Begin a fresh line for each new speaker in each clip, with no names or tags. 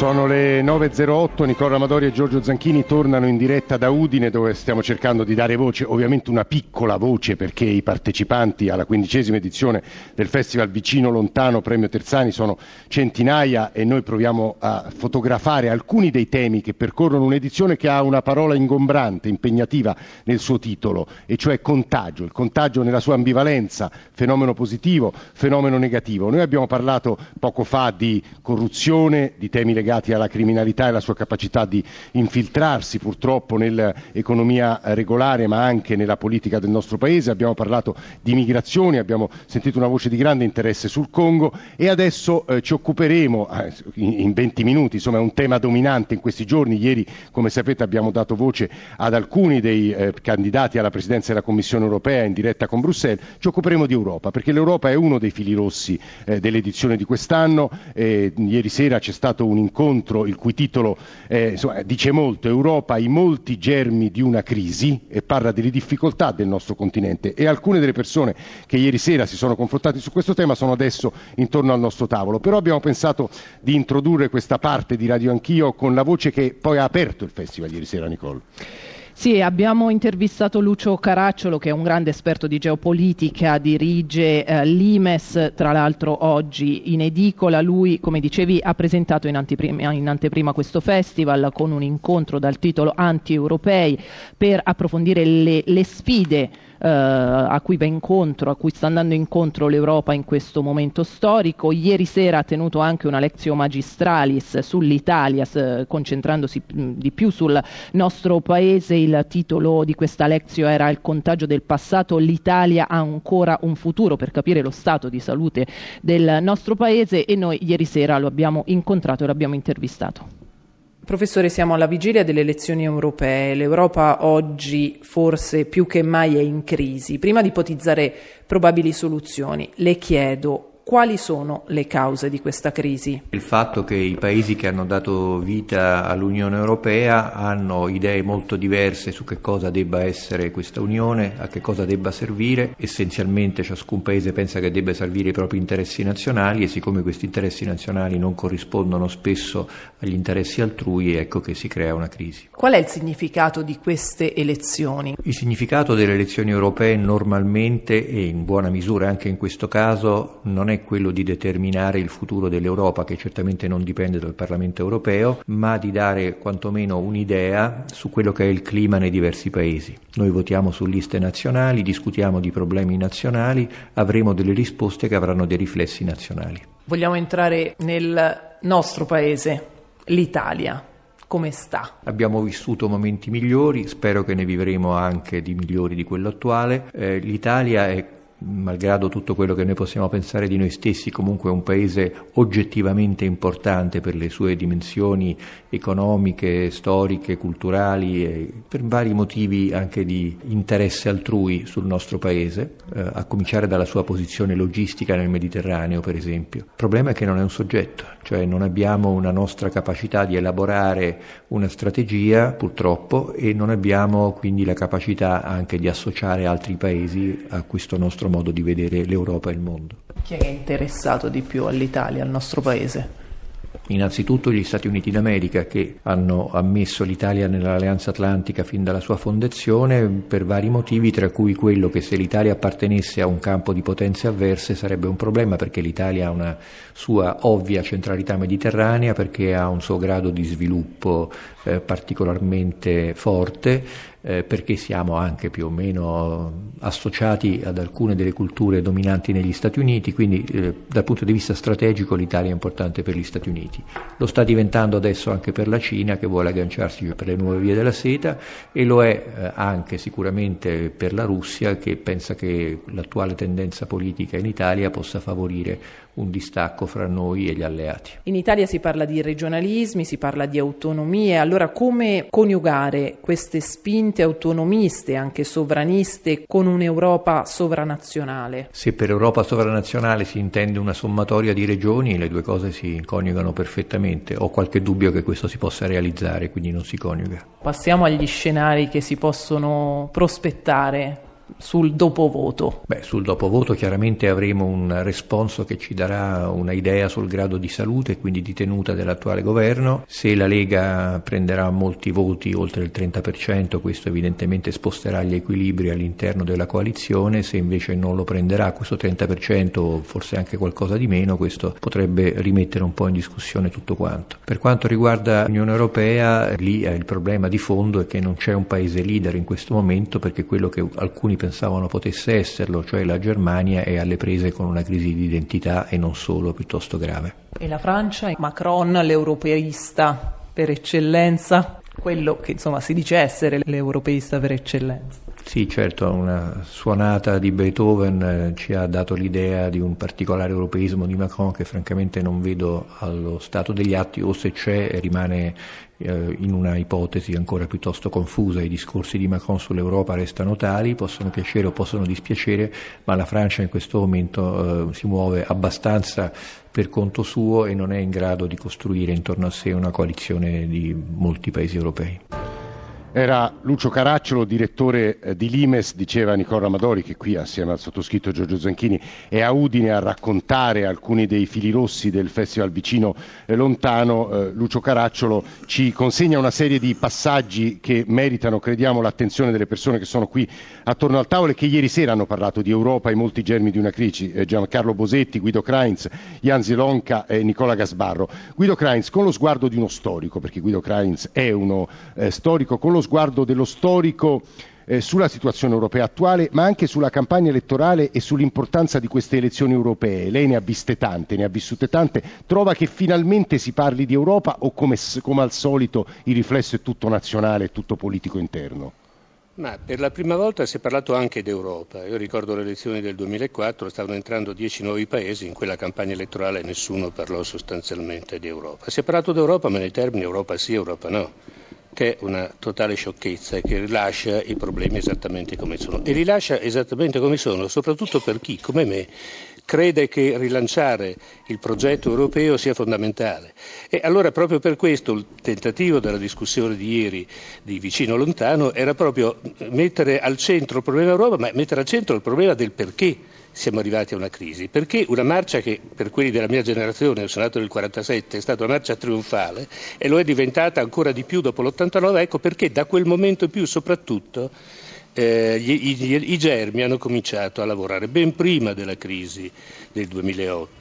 Sono le 9.08, Nicola Amadori e Giorgio Zanchini tornano in diretta da Udine dove stiamo cercando di dare voce, ovviamente una piccola voce perché i partecipanti alla quindicesima edizione del Festival Vicino Lontano Premio Terzani sono centinaia e noi proviamo a fotografare alcuni dei temi che percorrono un'edizione che ha una parola ingombrante, impegnativa nel suo titolo e cioè contagio, il contagio nella sua ambivalenza, fenomeno positivo, fenomeno negativo. Noi abbiamo parlato poco fa di corruzione, di temi legati legati alla criminalità e alla sua capacità di infiltrarsi purtroppo nell'economia regolare ma anche nella politica del nostro Paese. Abbiamo parlato di migrazioni, abbiamo sentito una voce di grande interesse sul Congo e adesso eh, ci occuperemo eh, in 20 minuti, insomma è un tema dominante in questi giorni. Ieri, come sapete, abbiamo dato voce ad alcuni dei eh, candidati alla Presidenza della Commissione europea in diretta con Bruxelles. Ci occuperemo di Europa perché l'Europa è uno dei fili rossi eh, dell'edizione di quest'anno. Eh, ieri sera c'è stato un incontro incontro il cui titolo eh, insomma, dice molto, Europa i molti germi di una crisi e parla delle difficoltà del nostro continente e alcune delle persone che ieri sera si sono confrontate su questo tema sono adesso intorno al nostro tavolo. Però abbiamo pensato di introdurre questa parte di Radio Anch'io con la voce che poi ha aperto il festival ieri sera, Nicole.
Sì, abbiamo intervistato Lucio Caracciolo che è un grande esperto di geopolitica, dirige eh, l'Imes, tra l'altro oggi in edicola. Lui, come dicevi, ha presentato in, anteprima, in anteprima questo festival con un incontro dal titolo Anti-Europei per approfondire le, le sfide eh, a cui va incontro, a cui sta andando incontro l'Europa in questo momento storico. Ieri sera ha tenuto anche una lezione magistralis sull'Italia, concentrandosi di più sul nostro paese. Il titolo di questa lezione era Il contagio del passato, l'Italia ha ancora un futuro per capire lo stato di salute del nostro paese e noi ieri sera lo abbiamo incontrato e l'abbiamo intervistato. Professore, siamo alla vigilia delle elezioni europee. L'Europa oggi forse più che mai è in crisi. Prima di ipotizzare probabili soluzioni, le chiedo quali sono le cause di questa crisi?
Il fatto che i paesi che hanno dato vita all'Unione Europea hanno idee molto diverse su che cosa debba essere questa Unione, a che cosa debba servire. Essenzialmente ciascun paese pensa che debba servire i propri interessi nazionali e siccome questi interessi nazionali non corrispondono spesso agli interessi altrui, ecco che si crea una crisi.
Qual è il significato di queste elezioni?
Il significato delle elezioni europee normalmente e in buona misura anche in questo caso non è quello di determinare il futuro dell'Europa, che certamente non dipende dal Parlamento europeo, ma di dare quantomeno un'idea su quello che è il clima nei diversi paesi. Noi votiamo su liste nazionali, discutiamo di problemi nazionali, avremo delle risposte che avranno dei riflessi nazionali.
Vogliamo entrare nel nostro paese, l'Italia come sta?
Abbiamo vissuto momenti migliori, spero che ne vivremo anche di migliori di quello attuale. Eh, L'Italia è malgrado tutto quello che noi possiamo pensare di noi stessi, comunque è un paese oggettivamente importante per le sue dimensioni economiche, storiche, culturali e per vari motivi anche di interesse altrui sul nostro paese, eh, a cominciare dalla sua posizione logistica nel Mediterraneo, per esempio. Il problema è che non è un soggetto, cioè non abbiamo una nostra capacità di elaborare una strategia, purtroppo, e non abbiamo quindi la capacità anche di associare altri paesi a questo nostro modo di vedere l'Europa e il mondo.
Chi è interessato di più all'Italia, al nostro paese?
Innanzitutto gli Stati Uniti d'America che hanno ammesso l'Italia nell'Alleanza Atlantica fin dalla sua fondazione per vari motivi, tra cui quello che se l'Italia appartenesse a un campo di potenze avverse sarebbe un problema perché l'Italia ha una sua ovvia centralità mediterranea, perché ha un suo grado di sviluppo eh, particolarmente forte eh, perché siamo anche più o meno associati ad alcune delle culture dominanti negli Stati Uniti, quindi eh, dal punto di vista strategico l'Italia è importante per gli Stati Uniti. Lo sta diventando adesso anche per la Cina che vuole agganciarsi per le nuove vie della seta e lo è eh, anche sicuramente per la Russia che pensa che l'attuale tendenza politica in Italia possa favorire un distacco fra noi e gli alleati.
In Italia si parla di regionalismi, si parla di autonomie, allora come coniugare queste spinte autonomiste, anche sovraniste, con un'Europa sovranazionale?
Se per Europa sovranazionale si intende una sommatoria di regioni, le due cose si coniugano perfettamente. Ho qualche dubbio che questo si possa realizzare, quindi non si coniuga.
Passiamo agli scenari che si possono prospettare sul dopovoto?
Beh, sul dopovoto chiaramente avremo un responso che ci darà un'idea sul grado di salute e quindi di tenuta dell'attuale governo. Se la Lega prenderà molti voti, oltre il 30%, questo evidentemente sposterà gli equilibri all'interno della coalizione, se invece non lo prenderà questo 30%, forse anche qualcosa di meno, questo potrebbe rimettere un po' in discussione tutto quanto. Per quanto riguarda l'Unione Europea, lì il problema di fondo è che non c'è un paese leader in questo momento perché quello che alcuni pensavano potesse esserlo, cioè la Germania, è alle prese con una crisi di identità e non solo piuttosto grave.
E la Francia? Macron, l'europeista per eccellenza, quello che insomma si dice essere l'europeista per eccellenza.
Sì, certo, una suonata di Beethoven eh, ci ha dato l'idea di un particolare europeismo di Macron che francamente non vedo allo stato degli atti o se c'è rimane eh, in una ipotesi ancora piuttosto confusa. I discorsi di Macron sull'Europa restano tali, possono piacere o possono dispiacere, ma la Francia in questo momento eh, si muove abbastanza per conto suo e non è in grado di costruire intorno a sé una coalizione di molti paesi europei.
Era Lucio Caracciolo, direttore eh, di Limes, diceva Nicola Amadori che qui assieme al sottoscritto Giorgio Zanchini è a Udine a raccontare alcuni dei fili rossi del festival vicino e lontano. Eh, Lucio Caracciolo ci consegna una serie di passaggi che meritano, crediamo, l'attenzione delle persone che sono qui attorno al tavolo e che ieri sera hanno parlato di Europa e molti germi di una crisi. Eh, Giancarlo Bosetti, Guido Kreins, Jan Zilonka e Nicola Gasbarro. Guido Kreins con lo sguardo di uno storico, perché Guido Kreins è uno eh, storico, con lo lo sguardo dello storico eh, sulla situazione europea attuale, ma anche sulla campagna elettorale e sull'importanza di queste elezioni europee. Lei ne ha viste tante, ne ha vissute tante. Trova che finalmente si parli di Europa o come, come al solito il riflesso è tutto nazionale, tutto politico interno?
Ma per la prima volta si è parlato anche d'Europa. Io ricordo le elezioni del 2004, stavano entrando dieci nuovi paesi, in quella campagna elettorale nessuno parlò sostanzialmente di Europa. Si è parlato d'Europa, ma nei termini Europa sì, Europa no che è una totale sciocchezza e che rilascia i problemi esattamente come sono. E li lascia esattamente come sono, soprattutto per chi, come me, crede che rilanciare il progetto europeo sia fondamentale. E allora proprio per questo il tentativo della discussione di ieri di vicino lontano era proprio mettere al centro il problema Europa, ma mettere al centro il problema del perché siamo arrivati a una crisi, perché una marcia che per quelli della mia generazione, sono nato nel 47, è stata una marcia trionfale e lo è diventata ancora di più dopo l'89, ecco perché da quel momento in più soprattutto eh, i, i, i germi hanno cominciato a lavorare ben prima della crisi del 2008.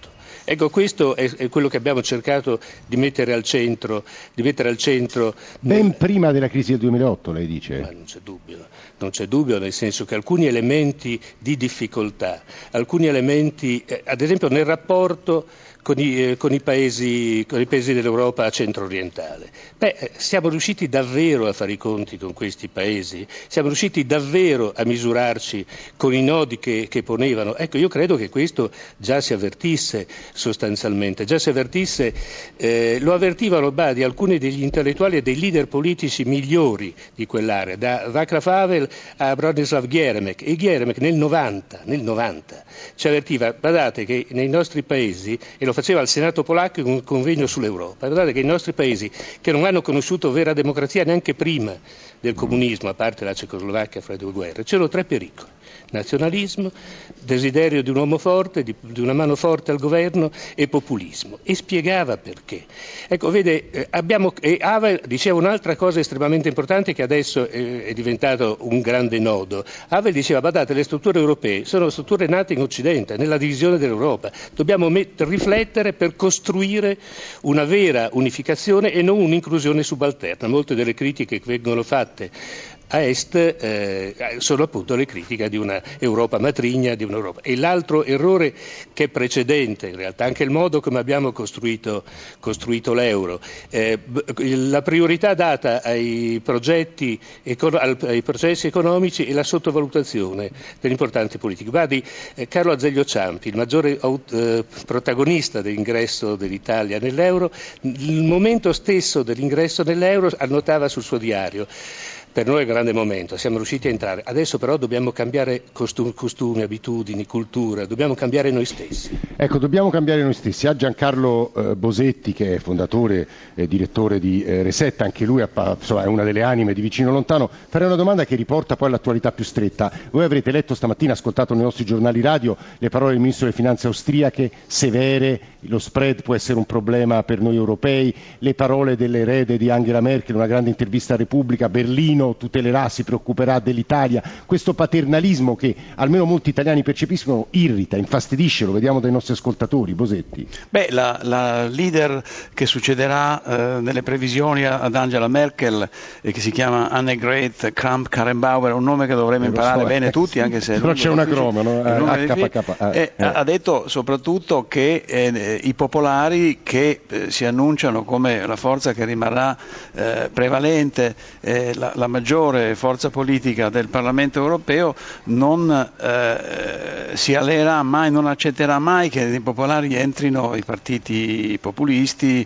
Ecco, questo è, è, quello che abbiamo cercato di mettere al centro. Mettere al centro
ben nel... prima della crisi del 2008, lei dice?
Ma non c'è dubbio, non c'è dubbio, nel senso che alcuni elementi di difficoltà, alcuni elementi, eh, ad esempio nel rapporto con i, eh, con i, paesi, con i paesi, dell'Europa centro-orientale. Beh, eh, siamo riusciti davvero a fare i conti con questi paesi? Siamo riusciti davvero a misurarci con i nodi che, che ponevano? Ecco, io credo che questo già si avvertisse sostanzialmente, già si avvertisse, eh, lo avvertivano Badi alcuni degli intellettuali e dei leader politici migliori di quell'area, da Václav Havel a Bronislav Gieremek. E Gieremek nel 90, nel 90 ci avvertiva, badate che nei nostri paesi, e lo faceva al Senato polacco in un convegno sull'Europa. Guardate che i nostri paesi, che non hanno conosciuto vera democrazia neanche prima del comunismo, a parte la Cecoslovacchia fra le due guerre, c'erano tre pericoli nazionalismo, desiderio di un uomo forte, di, di, una mano forte al governo e populismo. E spiegava perché. Ecco, vede, eh, abbiamo, Havel diceva un'altra cosa estremamente importante che adesso eh, è diventato un grande nodo. Havel diceva, badate, le strutture europee sono strutture nate in Occidente, nella divisione dell'Europa. Dobbiamo met- riflettere per costruire una vera unificazione e non un'inclusione subalterna. Molte delle critiche che vengono fatte a est eh, sono appunto le critiche di una Europa matrigna, di un'Europa. E l'altro errore che è precedente, in realtà anche il modo come abbiamo costruito, costruito l'euro, eh, la priorità data ai, progetti, ai processi economici e la sottovalutazione degli importanti politici. Guardi, eh, Carlo Azeglio Ciampi, il maggiore eh, protagonista dell'ingresso dell'Italia nell'euro, il momento stesso dell'ingresso nell'euro annotava sul suo diario per noi è un grande momento, siamo riusciti a entrare. Adesso però dobbiamo cambiare costumi, costumi abitudini, cultura, dobbiamo cambiare noi stessi.
Ecco, dobbiamo cambiare noi stessi. A Giancarlo eh, Bosetti, che è fondatore e direttore di eh, Resetta, anche lui insomma, è una delle anime di Vicino Lontano, farei una domanda che riporta poi all'attualità più stretta. Voi avrete letto stamattina, ascoltato nei nostri giornali radio, le parole del Ministro delle Finanze austriache, severe, lo spread può essere un problema per noi europei, le parole dell'erede di Angela Merkel, una grande intervista a Repubblica, Berlino tutelerà, si preoccuperà dell'Italia, questo paternalismo che almeno molti italiani percepiscono irrita, infastidisce, lo vediamo dai nostri ascoltatori. Bosetti.
Beh, la, la leader che succederà eh, nelle previsioni ad Angela Merkel, eh, che si chiama Annegret Kramp-Karrenbauer, un nome che dovremmo imparare so, bene eh, tutti, anche se...
Però c'è una croma, no? HPK.
Eh, eh. Ha detto soprattutto che eh, i popolari che si annunciano come la forza che rimarrà prevalente, la, la, maggiore forza politica del Parlamento europeo, non si alleerà mai, non accetterà mai che i popolari entrino i partiti populisti,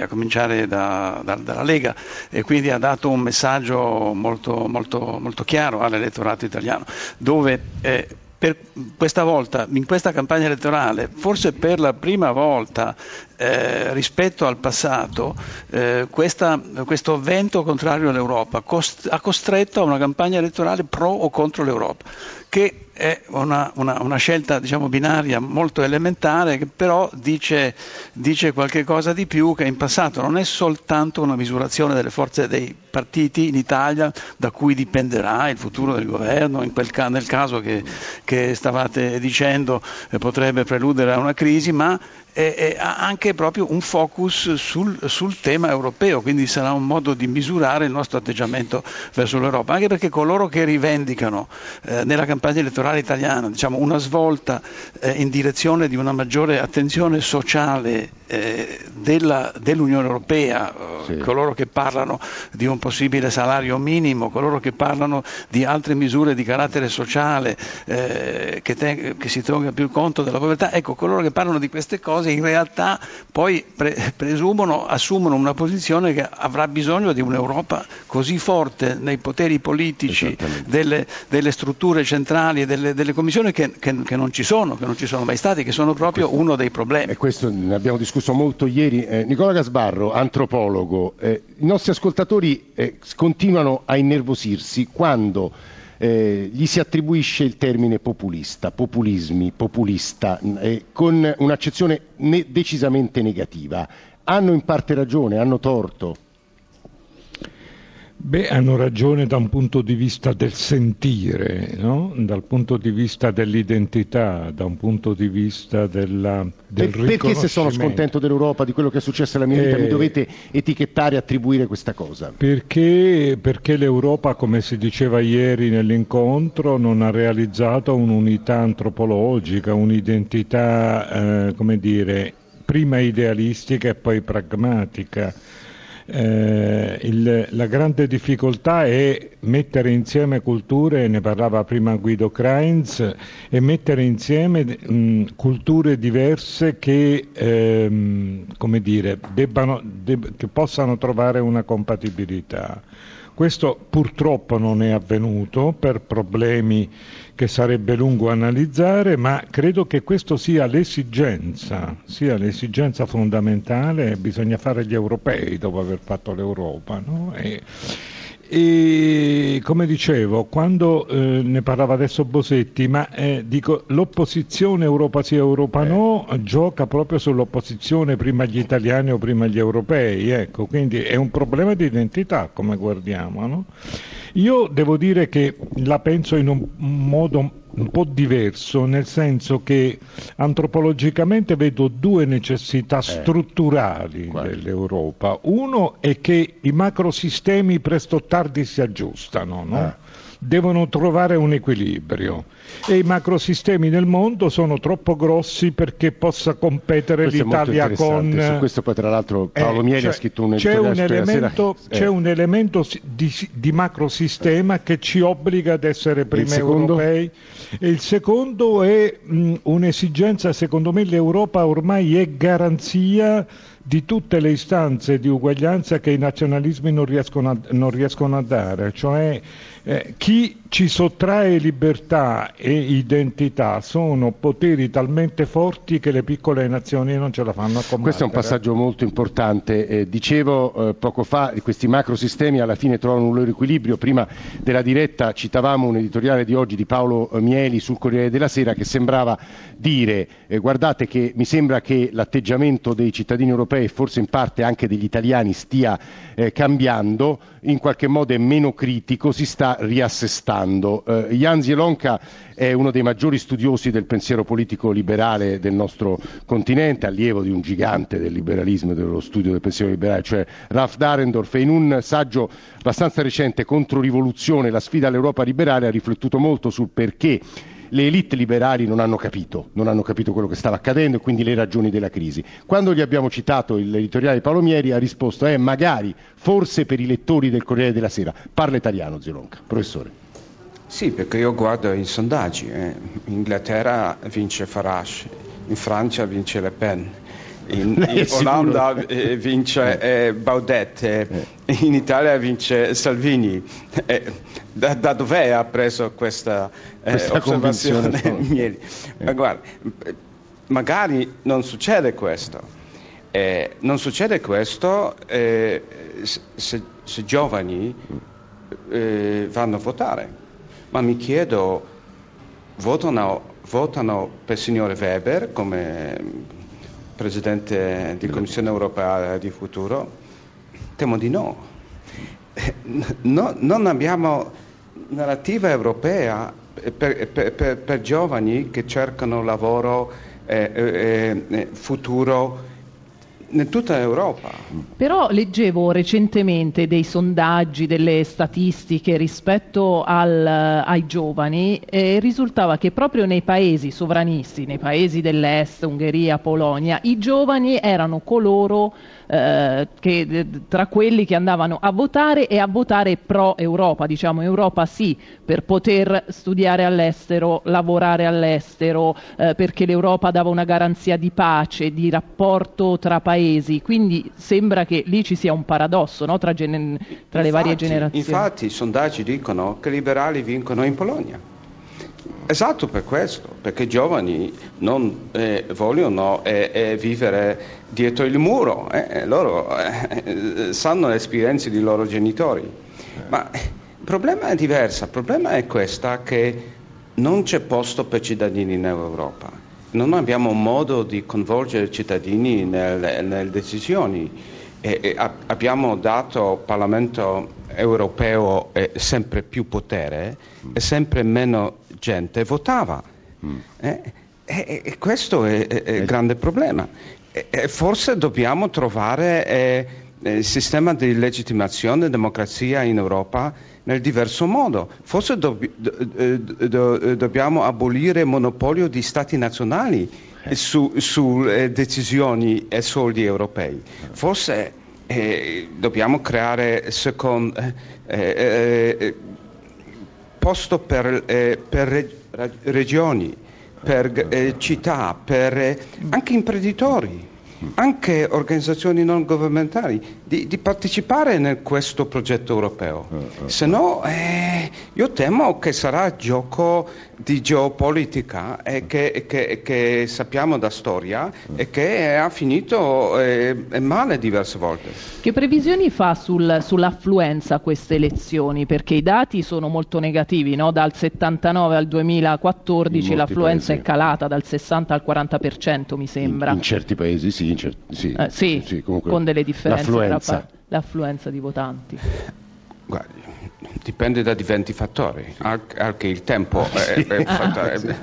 a cominciare da, da, dalla Lega, e quindi ha dato un messaggio molto, molto, molto chiaro all'elettorato italiano, dove eh, per questa volta, in questa campagna elettorale, forse per la prima volta eh, rispetto al passato, eh, questa, questo vento contrario all'Europa cost- ha costretto a una campagna elettorale pro o contro l'Europa, che è una, una, una scelta diciamo, binaria molto elementare, che però dice, dice qualche cosa di più che in passato non è soltanto una misurazione delle forze dei partiti in Italia da cui dipenderà il futuro del governo, in ca- nel caso che, che stavate dicendo eh, potrebbe preludere a una crisi, ma ha anche proprio un focus sul, sul, tema europeo, quindi sarà un modo di misurare il nostro atteggiamento verso l'Europa, anche perché coloro che rivendicano eh, nella campagna elettorale italiana diciamo, una svolta eh, in direzione di una maggiore attenzione sociale eh, della, dell'Unione Europea, eh, sì. coloro che parlano di un possibile salario minimo, coloro che parlano di altre misure di carattere sociale eh, che, te, che si tenga più conto della povertà, ecco, coloro che parlano di queste cose cose in realtà poi pre- presumono, assumono una posizione che avrà bisogno di un'Europa così forte nei poteri politici delle, delle strutture centrali e delle, delle commissioni che, che, che, non ci sono, che non ci sono mai stati, che sono proprio questo, uno dei problemi.
E questo ne abbiamo discusso molto ieri. Eh, Nicola Gasbarro, antropologo, eh, i nostri ascoltatori eh, continuano a innervosirsi quando eh, gli si attribuisce il termine populista, populismi, populista, eh, con un'accezione ne- decisamente negativa. Hanno in parte ragione, hanno torto.
Beh, hanno ragione da un punto di vista del sentire, no? dal punto di vista dell'identità, da un punto di vista della, del per,
Perché se sono scontento dell'Europa, di quello che è successo alla mia vita, eh, mi dovete etichettare e attribuire questa cosa?
Perché, perché l'Europa, come si diceva ieri nell'incontro, non ha realizzato un'unità antropologica, un'identità, eh, come dire, prima idealistica e poi pragmatica eh, il, la grande difficoltà è mettere insieme culture, ne parlava prima Guido Kreins, e mettere insieme mh, culture diverse che, ehm, dire, debbano, deb- che possano trovare una compatibilità. Questo purtroppo non è avvenuto per problemi che sarebbe lungo analizzare, ma credo che questo sia l'esigenza, sia l'esigenza fondamentale, bisogna fare gli europei dopo aver fatto l'Europa. No? E, e come dicevo, quando eh, ne parlava adesso Bosetti, ma eh, dico, l'opposizione Europa sì, Europa no, gioca proprio sull'opposizione prima agli italiani o prima agli europei, ecco, quindi è un problema di identità come guardiamo. No? Io devo dire che la penso in un modo un po' diverso, nel senso che antropologicamente vedo due necessità eh, strutturali quali? dell'Europa. Uno è che i macrosistemi presto o tardi si aggiustano, no? ah devono trovare un equilibrio. E i macrosistemi nel mondo sono troppo grossi perché possa competere
questo
l'Italia con...
Su questo poi tra l'altro Paolo eh, Mieri
cioè,
ha scritto un
c'è un elemento, eh. c'è un elemento di, di macrosistema che ci obbliga ad essere prima europei. E il secondo è mh, un'esigenza, secondo me l'Europa ormai è garanzia di tutte le istanze di uguaglianza che i nazionalismi non riescono a, non riescono a dare, cioè eh, chi ci sottrae libertà e identità sono poteri talmente forti che le piccole nazioni non ce la fanno a combattere.
Questo è un passaggio molto importante. Eh, dicevo eh, poco fa, questi macrosistemi alla fine trovano un loro equilibrio. Prima della diretta citavamo un editoriale di oggi di Paolo Mieli sul Corriere della Sera che sembrava dire eh, guardate che mi sembra che l'atteggiamento dei cittadini europei e forse in parte anche degli italiani stia eh, cambiando, in qualche modo è meno critico, si sta riassestando. Eh, Jan Zielonka è uno dei maggiori studiosi del pensiero politico liberale del nostro continente, allievo di un gigante del liberalismo e dello studio del pensiero liberale, cioè Ralph Darendorf, e in un saggio abbastanza recente, Controrivoluzione, la sfida all'Europa liberale, ha riflettuto molto sul perché le elite liberali non hanno capito, non hanno capito quello che stava accadendo e quindi le ragioni della crisi. Quando gli abbiamo citato l'editoriale di Paolo Mieri ha risposto eh, magari, forse per i lettori del Corriere della Sera. Parla italiano Zilonca, professore.
Sì, perché io guardo i sondaggi. Eh. In Inghilterra vince Farage, in Francia vince Le Pen, in, in Olanda eh, vince eh, Baudet, eh, eh. in Italia vince Salvini. Eh, da, da dov'è ha preso questa, questa osservazione Mieli? Ma guarda, magari non succede questo. non succede questo se, se giovani vanno a votare. Ma mi chiedo, votano, votano per il signore Weber come Presidente di Commissione europea di futuro? Temo di no. no non abbiamo narrativa europea per, per, per, per, giovani che cercano lavoro eh, eh, eh futuro in tutta Europa.
Però leggevo recentemente dei sondaggi, delle statistiche rispetto al, ai giovani e risultava che proprio nei paesi sovranisti, nei paesi dell'est, Ungheria, Polonia, i giovani erano coloro eh, che, tra quelli che andavano a votare e a votare pro Europa, diciamo Europa sì, per poter studiare all'estero, lavorare all'estero, eh, perché l'Europa dava una garanzia di pace, di rapporto tra paesi, quindi sembra che lì ci sia un paradosso no? tra, gen- tra infatti, le varie generazioni.
Infatti i sondaggi dicono che i liberali vincono in Polonia. Esatto per questo, perché i giovani non eh, vogliono eh, eh, vivere dietro il muro, eh, loro eh, sanno le esperienze dei loro genitori. Ma il problema è diverso, il problema è questo che non c'è posto per cittadini in Europa, non abbiamo modo di coinvolgere i cittadini nelle, nelle decisioni. E, e abbiamo dato al Parlamento europeo eh, sempre più potere e sempre meno gente votava. Mm. Eh, e, questo è, è il grande problema. E, forse dobbiamo trovare eh, il sistema di legittimazione e democrazia in Europa nel diverso modo. Forse do, do, do, dobbiamo abolire il monopolio di stati nazionali eh. su, su eh, decisioni e soldi europei. Forse eh, dobbiamo creare secondo, eh, eh, posto per, eh, per regioni, per eh, città, per eh, anche imprenditori anche organizzazioni non governmentali, di, di partecipare in questo progetto europeo. Eh, eh, Se no, eh, io temo che sarà gioco di geopolitica e che, che, che sappiamo da storia e che ha finito eh, male diverse volte.
Che previsioni fa sul, sull'affluenza a queste elezioni? Perché i dati sono molto negativi, no? dal 79 al 2014 l'affluenza paesi. è calata dal 60 al 40% mi sembra.
In, in certi paesi sì, sì,
sì, eh, sì, sì con delle differenze.
L'affluenza.
L'affluenza di votanti.
Guardi, dipende da diversi fattori, anche il tempo è, è fattore.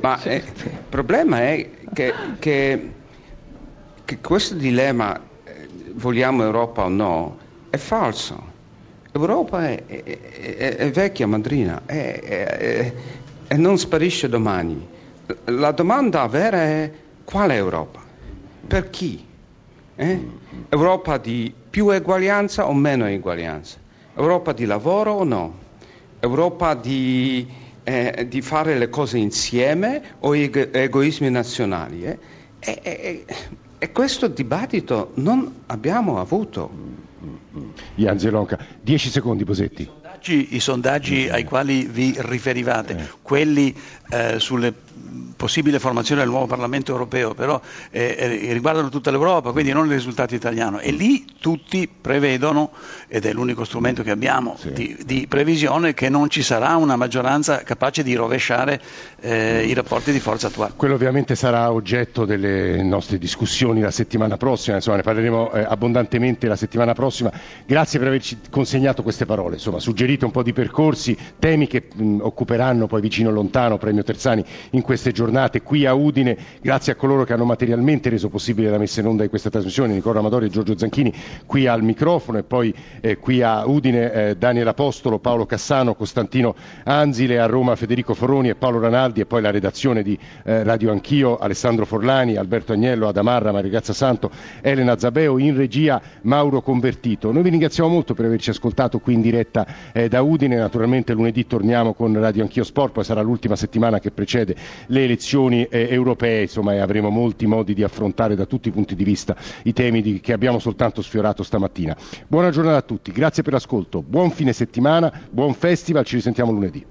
Ma eh, il problema è che, che, che questo dilemma, eh, vogliamo Europa o no, è falso. Europa è, è, è vecchia madrina e non sparisce domani. La domanda vera è quale Europa? Per chi? Eh? Europa di più eguaglianza o meno eguaglianza? Europa di lavoro o no? Europa di, eh, di fare le cose insieme o ego- egoismi nazionali? Eh? E, e, E questo dibattito non abbiamo avuto.
Ian Zelonca, 10 secondi Posetti.
I sondaggi ai quali vi riferivate, eh. quelli eh, sulle possibile formazione del nuovo Parlamento europeo, però eh, eh, riguardano tutta l'Europa, quindi non il risultato italiano. E lì tutti prevedono, ed è l'unico strumento che abbiamo sì. di, di, previsione, che non ci sarà una maggioranza capace di rovesciare eh, i rapporti di forza attuali.
Quello ovviamente sarà oggetto delle nostre discussioni la settimana prossima, insomma ne parleremo eh, abbondantemente la settimana prossima. Grazie per averci consegnato queste parole, insomma suggerite un po' di percorsi, temi che mh, occuperanno poi vicino lontano Premio Terzani in queste giornate giornate qui a Udine, grazie a coloro che hanno materialmente reso possibile la messa in onda di questa trasmissione, Nicola Amadori e Giorgio Zanchini qui al microfono e poi eh, qui a Udine eh, Daniel Apostolo, Paolo Cassano, Costantino Anzile, a Roma Federico Foroni e Paolo Ranaldi e poi la redazione di eh, Radio Anch'io, Alessandro Forlani, Alberto Agnello, Adamarra, Maria Grazia Santo, Elena Zabeo, in regia Mauro Convertito. Noi vi ringraziamo molto per averci ascoltato qui in diretta eh, da Udine, naturalmente lunedì torniamo con Radio Anch'io Sport, poi sarà l'ultima settimana che precede le elezioni elezioni eh, europee insomma, e avremo molti modi di affrontare da tutti i punti di vista i temi di, che abbiamo soltanto sfiorato stamattina. Buona giornata a tutti, grazie per l'ascolto, buon fine settimana, buon festival, ci risentiamo lunedì.